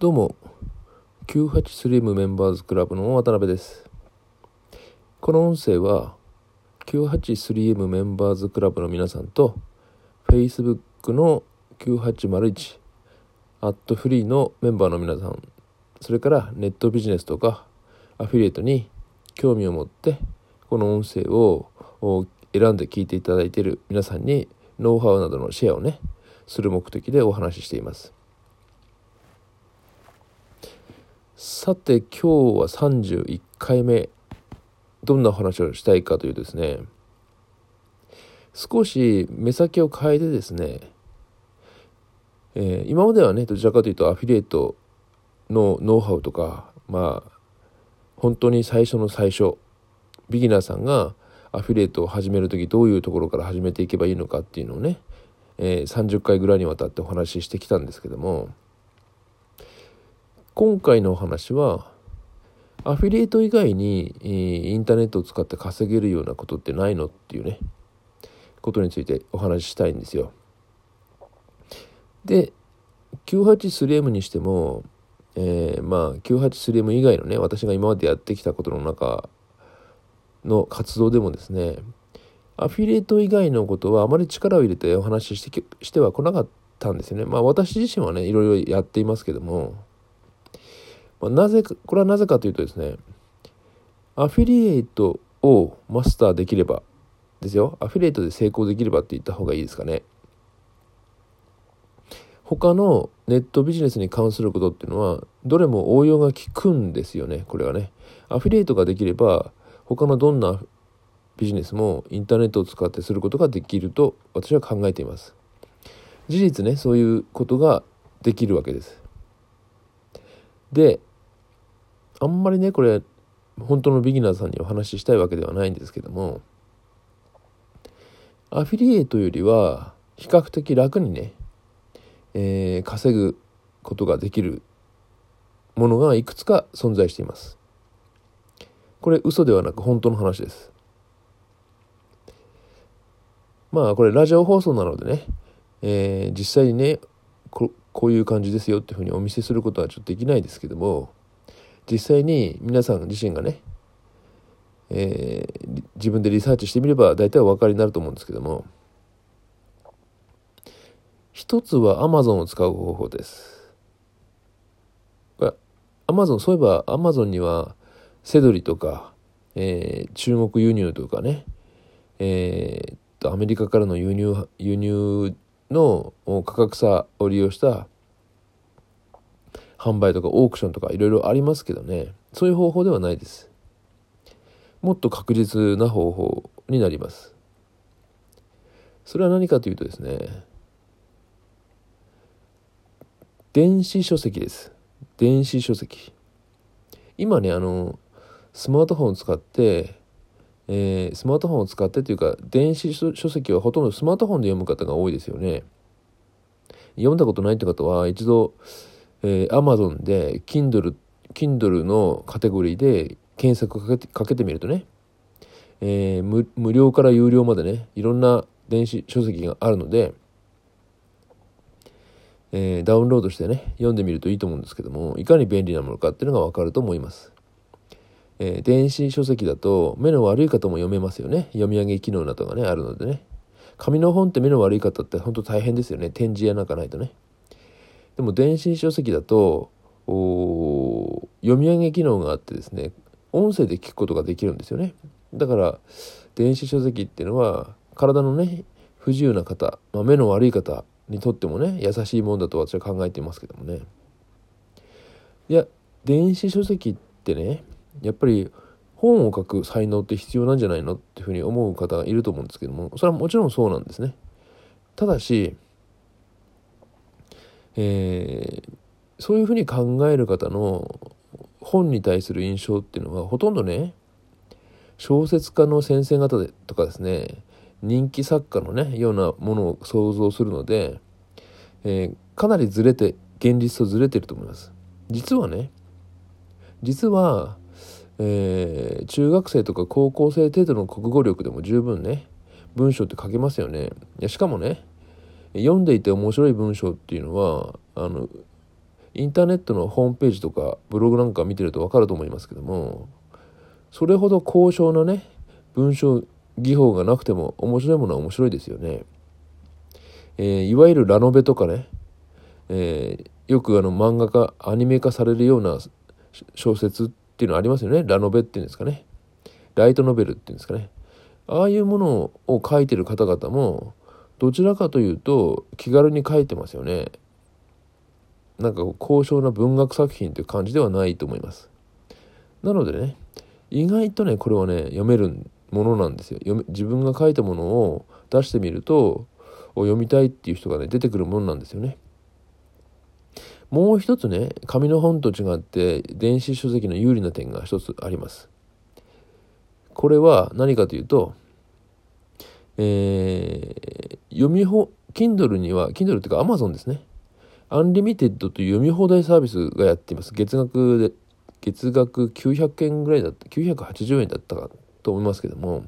どうも、98スリムメンバーズクラブの渡辺です。この音声は、983M メンバーズクラブの皆さんと、Facebook の9801、アットフリーのメンバーの皆さん、それからネットビジネスとかアフィリエイトに興味を持って、この音声を選んで聞いていただいている皆さんに、ノウハウなどのシェアをね、する目的でお話ししています。さて今日は31回目どんな話をしたいかというとですね少し目先を変えてですね、えー今まではねどちらかというとアフィリエイトのノウハウとかまあ本当に最初の最初ビギナーさんがアフィリエイトを始める時どういうところから始めていけばいいのかっていうのをね、えー30回ぐらいにわたってお話ししてきたんですけども今回のお話はアフィリエイト以外に、インターネットを使って稼げるようなことってないのっていうねことについてお話ししたいんですよ。で 983M にしても、えーまあ 983M 以外のね私が今までやってきたことの中の活動でもですねアフィリエイト以外のことはあまり力を入れてお話ししてきしてはこなかったんですよね。まあ私自身はねいろいろやっていますけどもまあなぜかこれはなぜかというとですねアフィリエイトをマスターできればですよ。アフィリエイトで成功できればって言った方がいいですかね。他のネットビジネスに関することっていうのはどれも応用が効くんですよねこれはね。アフィリエイトができれば他のどんなビジネスもインターネットを使ってすることができると私は考えています。事実ねそういうことができるわけです。であんまりねこれ本当のビギナーさんにお話ししたいわけではないんですけどもアフィリエイトよりは比較的楽にね、えー稼ぐことができるものがいくつか存在しています。これ嘘ではなく本当の話です。まあこれラジオ放送なのでね、えー実際にねここういう感じですよっていうふうにお見せすることはちょっとできないですけども実際に皆さん自身がね、えー自分でリサーチしてみれば大体お分かりになると思うんですけども一つは Amazon を使う方法です。これ Amazon そういえば Amazon にはセドリとか、えー中国輸入とかね、えーアメリカからの輸入輸入の価格差を利用した販売とかオークションとかいろいろありますけどね。そういう方法ではないです。もっと確実な方法になります。それは何かというとですね。電子書籍です。電子書籍。今ねあのスマートフォンを使ってえースマートフォンを使ってというか電子書籍はほとんどスマートフォンで読む方が多いですよね。読んだことないって方は一度、えー、Amazon で Kindle, Kindle のカテゴリーで検索かけてかけてみるとね、えー無料から有料までねいろんな電子書籍があるので、えーダウンロードしてね読んでみるといいと思うんですけどもいかに便利なものかっていうのが分かると思います。えー電子書籍だと目の悪い方も読めますよね。読み上げ機能などがねあるのでね。紙の本って目の悪い方って本当大変ですよね。展示やなんかないとね。でも電子書籍だと読み上げ機能があってですね音声で聞くことができるんですよね。だから電子書籍っていうのは体のね不自由な方、まあ、目の悪い方にとってもね優しいもんだと私は考えていますけどもね。いや電子書籍ってねやっぱり本を書く才能って必要なんじゃないのっていうふうに思う方がいると思うんですけどもそれはもちろんそうなんですね。ただし、えーそういうふうに考える方の本に対する印象っていうのはほとんどね小説家の先生方でとかですね人気作家のねようなものを想像するので、えーかなりずれて現実とずれてると思います。実はね実は、えー中学生とか高校生程度の国語力でも十分ね文章って書けますよね。いやしかもね読んでいて面白い文章っていうのはあのインターネットのホームページとかブログなんか見てると分かると思いますけどもそれほど高尚なね文章技法がなくても面白いものは面白いですよね。えー、いわゆるラノベとかね、えー、よくあの漫画化アニメ化されるような小説っていうのありますよね。ラノベっていうんですかね。ライトノベルっていうんですかね。ああいうものを書いてる方々もどちらかというと気軽に書いてますよね。なんか高尚な文学作品という感じではないと思います。なのでね意外とねこれはね読めるものなんですよ。自分が書いたものを出してみると読みたいっていう人がね出てくるものなんですよね。もう一つね紙の本と違って電子書籍の有利な点が一つあります。これは何かというとえー、読みほ Kindle には Kindle っていうか Amazon ですね。 Unlimited という読み放題サービスがやっています。月額で月額900円ぐらいだった980円だったかと思いますけども。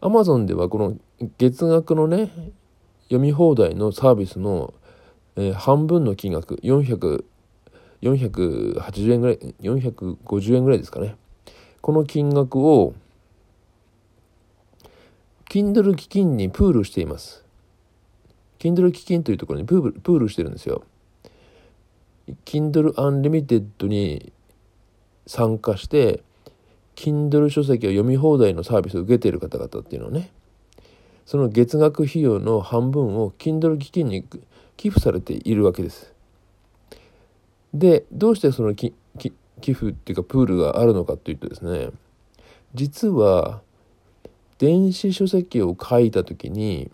アマゾンではこの月額のね読み放題のサービスのえー、半分の金額400 480円ぐらい450円ぐらいですかね。この金額を Kindle 基金にプールしています Kindle 基金というところにプールプールしてるんですよ Kindle Unlimited に参加して Kindle 書籍を読み放題のサービスを受けている方々っていうのはねその月額費用の半分を Kindle 基金に寄付されているわけです。でどうしてその寄付っていうかプールがあるのかというとですね実は電子書籍を書いた時に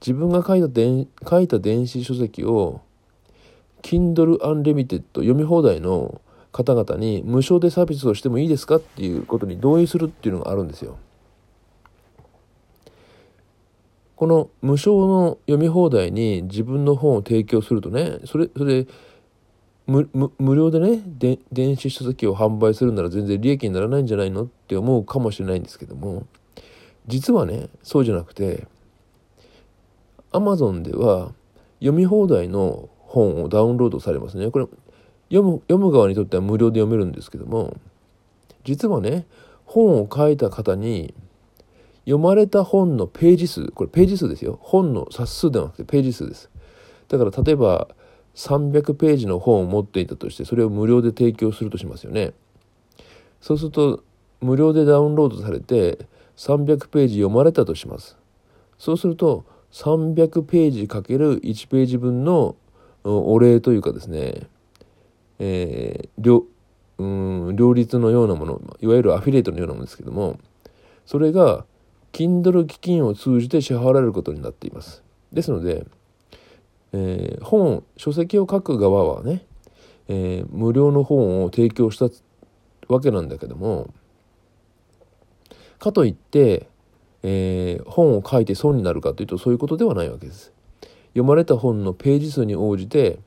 自分が書いた電書いた電子書籍を Kindle Unlimited 読み放題の方々に無償でサービスをしてもいいですかっていうことに同意するっていうのがあるんですよ。この無償の読み放題に自分の本を提供するとねそれそれ無無料でねで電子書籍を販売するなら全然利益にならないんじゃないのって思うかもしれないんですけども実はねそうじゃなくてアマゾンでは読み放題の本をダウンロードされますね。これ読む読む側にとっては無料で読めるんですけども実はね本を書いた方に読まれた本のページ数これページ数ですよ。本の冊数ではなくてページ数です。だから例えば300ページの本を持っていたとしてそれを無料で提供するとしますよね。そうすると無料でダウンロードされて300ページ読まれたとしますそうすると300ページかける1ページ分のお礼というかですね、えー、両うん両立のようなものいわゆるアフィリエイトのようなものですけどもそれが Kindle 基金を通じて支払われることになっています。ですので、えー、本書籍を書く側はね、えー、無料の本を提供したわけなんだけどもかといって、えー、本を書いて損になるかというとそういうことではないわけです。読まれた本のページ数に応じて、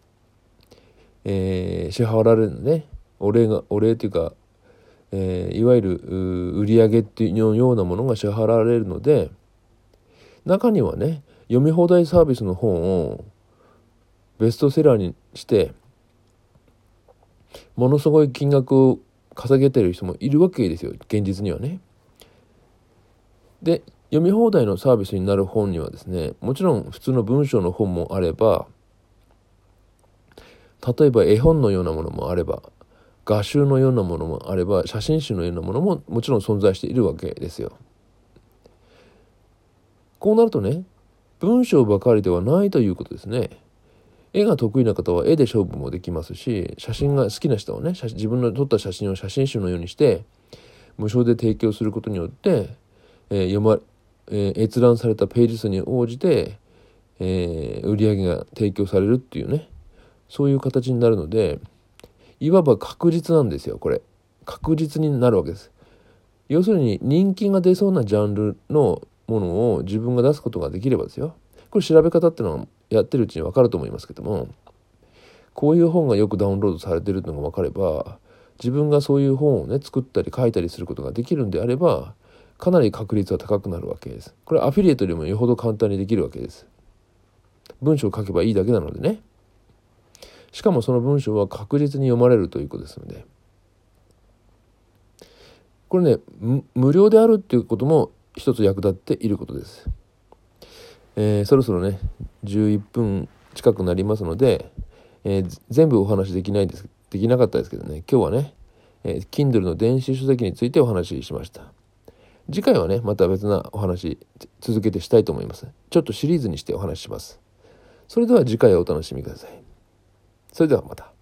えー、支払われるのねお礼がお礼というかえー、いわゆる売上っていうようなものが支払われるので中にはね読み放題サービスの本をベストセラーにしてものすごい金額を稼げてる人もいるわけですよ現実にはね。で読み放題のサービスになる本にはですねもちろん普通の文章の本もあれば例えば絵本のようなものもあれば画集のようなものもあれば写真集のようなものももちろん存在しているわけですよ。こうなるとね文章ばかりではないということですね。絵が得意な方は絵で勝負もできますし写真が好きな人はね自分の撮った写真を写真集のようにして無償で提供することによって、えー、読ま、えー、閲覧されたページ数に応じて、えー、売り上げが提供されるっていうね。そういう形になるのでいわば確実なんですよこれ。確実になるわけです。要するに人気が出そうなジャンルのものを自分が出すことができればですよ。これ調べ方っていうのはやってるうちに分かると思いますけどもこういう本がよくダウンロードされてるのが分かれば自分がそういう本をね作ったり書いたりすることができるんであればかなり確率は高くなるわけです。これアフィリエイトよりもよほど簡単にできるわけです。文章を書けばいいだけなのでね。しかもその文章は確実に読まれるということですので。これね無料であるっていうことも一つ役立っていることです。えー、そろそろね11分近くなりますので、えー、全部お話できないですできなかったですけどね。今日はね、えー、Kindle の電子書籍についてお話ししました。次回はねまた別なお話続けてしたいと思います。ちょっとシリーズにしてお話しします。それでは次回お楽しみください。それではまた。